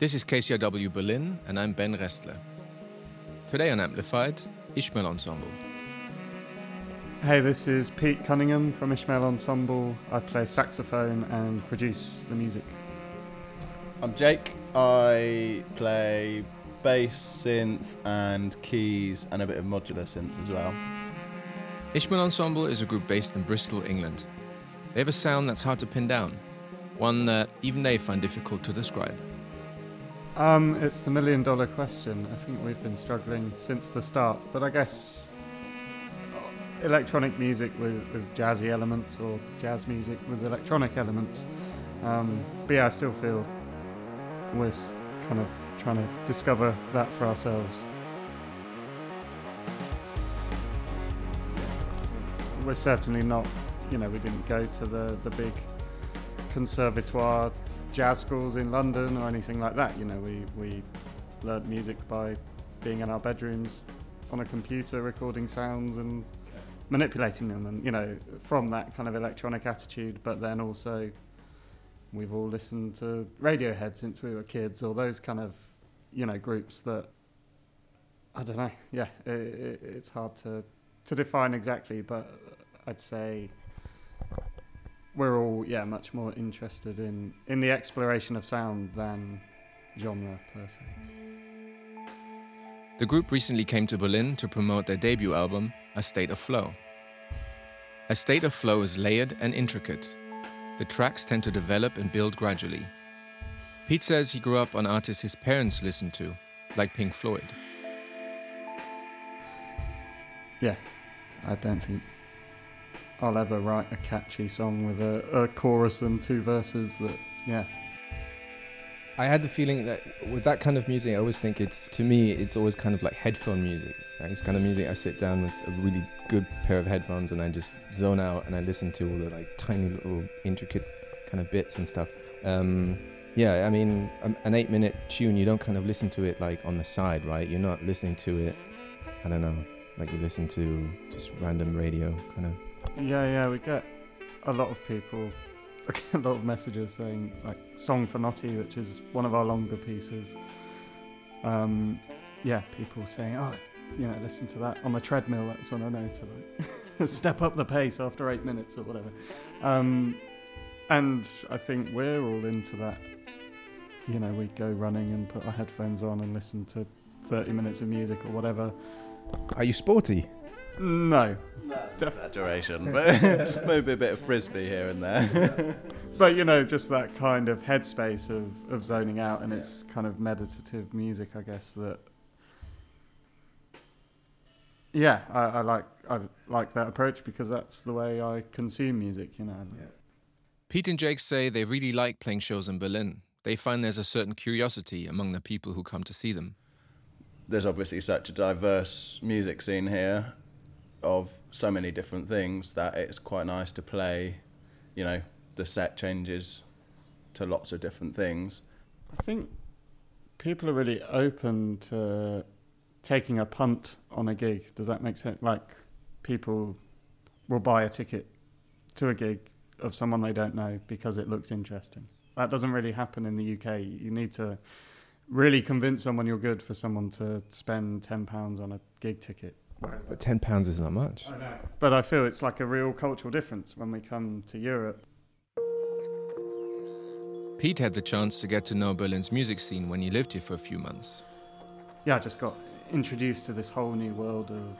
This is KCRW Berlin, and I'm Ben Restler. Today on Amplified, Ishmael Ensemble. Hey, this is Pete Cunningham from Ishmael Ensemble. I play saxophone and produce the music. I'm Jake. I play bass, synth, and keys, and a bit of modular synth as well. Ishmael Ensemble is a group based in Bristol, England. They have a sound that's hard to pin down, one that even they find difficult to describe. Um, it's the million dollar question. I think we've been struggling since the start, but I guess electronic music with, with jazzy elements or jazz music with electronic elements. Um, but yeah, I still feel we're kind of trying to discover that for ourselves. We're certainly not, you know, we didn't go to the, the big conservatoire jazz schools in London or anything like that. You know, we, we learned music by being in our bedrooms on a computer, recording sounds and manipulating them, and you know, from that kind of electronic attitude. But then also, we've all listened to Radiohead since we were kids, or those kind of, you know, groups that I don't know. Yeah, it, it, it's hard to to define exactly, but I'd say all yeah much more interested in in the exploration of sound than genre per se. The group recently came to Berlin to promote their debut album, A State of Flow. A State of Flow is layered and intricate. The tracks tend to develop and build gradually. Pete says he grew up on artists his parents listened to, like Pink Floyd. Yeah, I don't think I'll ever write a catchy song with a, a chorus and two verses that, yeah. I had the feeling that with that kind of music, I always think it's, to me, it's always kind of like headphone music. Like it's kind of music I sit down with a really good pair of headphones and I just zone out and I listen to all the like tiny little intricate kind of bits and stuff. Um, yeah, I mean, um, an eight minute tune, you don't kind of listen to it like on the side, right? You're not listening to it, I don't know, like you listen to just random radio kind of yeah, yeah, we get a lot of people, a lot of messages saying like "Song for Notty," which is one of our longer pieces. Um, yeah, people saying, "Oh, you know, listen to that on the treadmill." That's when I know to like step up the pace after eight minutes or whatever. Um, and I think we're all into that. You know, we go running and put our headphones on and listen to 30 minutes of music or whatever. Are you sporty? No. Exaggeration, but maybe a bit of frisbee here and there. but you know, just that kind of headspace of, of zoning out, and yeah. it's kind of meditative music, I guess. That yeah, I, I, like I like that approach because that's the way I consume music. You know. Yeah. Pete and Jake say they really like playing shows in Berlin. They find there's a certain curiosity among the people who come to see them. There's obviously such a diverse music scene here, of so many different things that it's quite nice to play. You know, the set changes to lots of different things. I think people are really open to taking a punt on a gig. Does that make sense? Like people will buy a ticket to a gig of someone they don't know because it looks interesting. That doesn't really happen in the UK. You need to really convince someone you're good for someone to spend ten pounds on a gig ticket. But ten pounds is not much. I know. But I feel it's like a real cultural difference when we come to Europe. Pete had the chance to get to know Berlin's music scene when he lived here for a few months. Yeah, I just got introduced to this whole new world of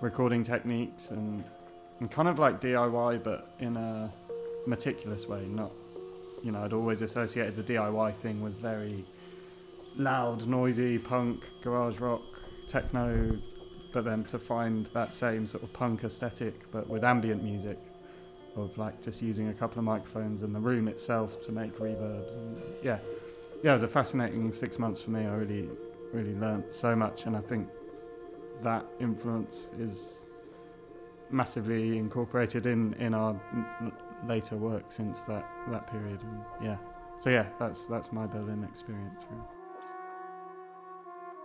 recording techniques and, and kind of like DIY, but in a meticulous way. Not, you know, I'd always associated the DIY thing with very loud, noisy punk, garage rock, techno, but then to find that same sort of punk aesthetic but with ambient music of like just using a couple of microphones in the room itself to make reverbs and yeah. Yeah it was a fascinating six months for me. I really really learned so much and i think that influence is massively incorporated in in our later work since that that period. And yeah. So yeah that's that's my berlin experience really.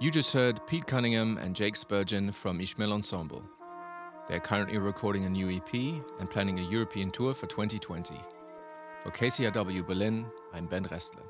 You just heard Pete Cunningham and Jake Spurgeon from Ishmael Ensemble. They're currently recording a new EP and planning a European tour for 2020. For KCRW Berlin, I'm Ben Restler.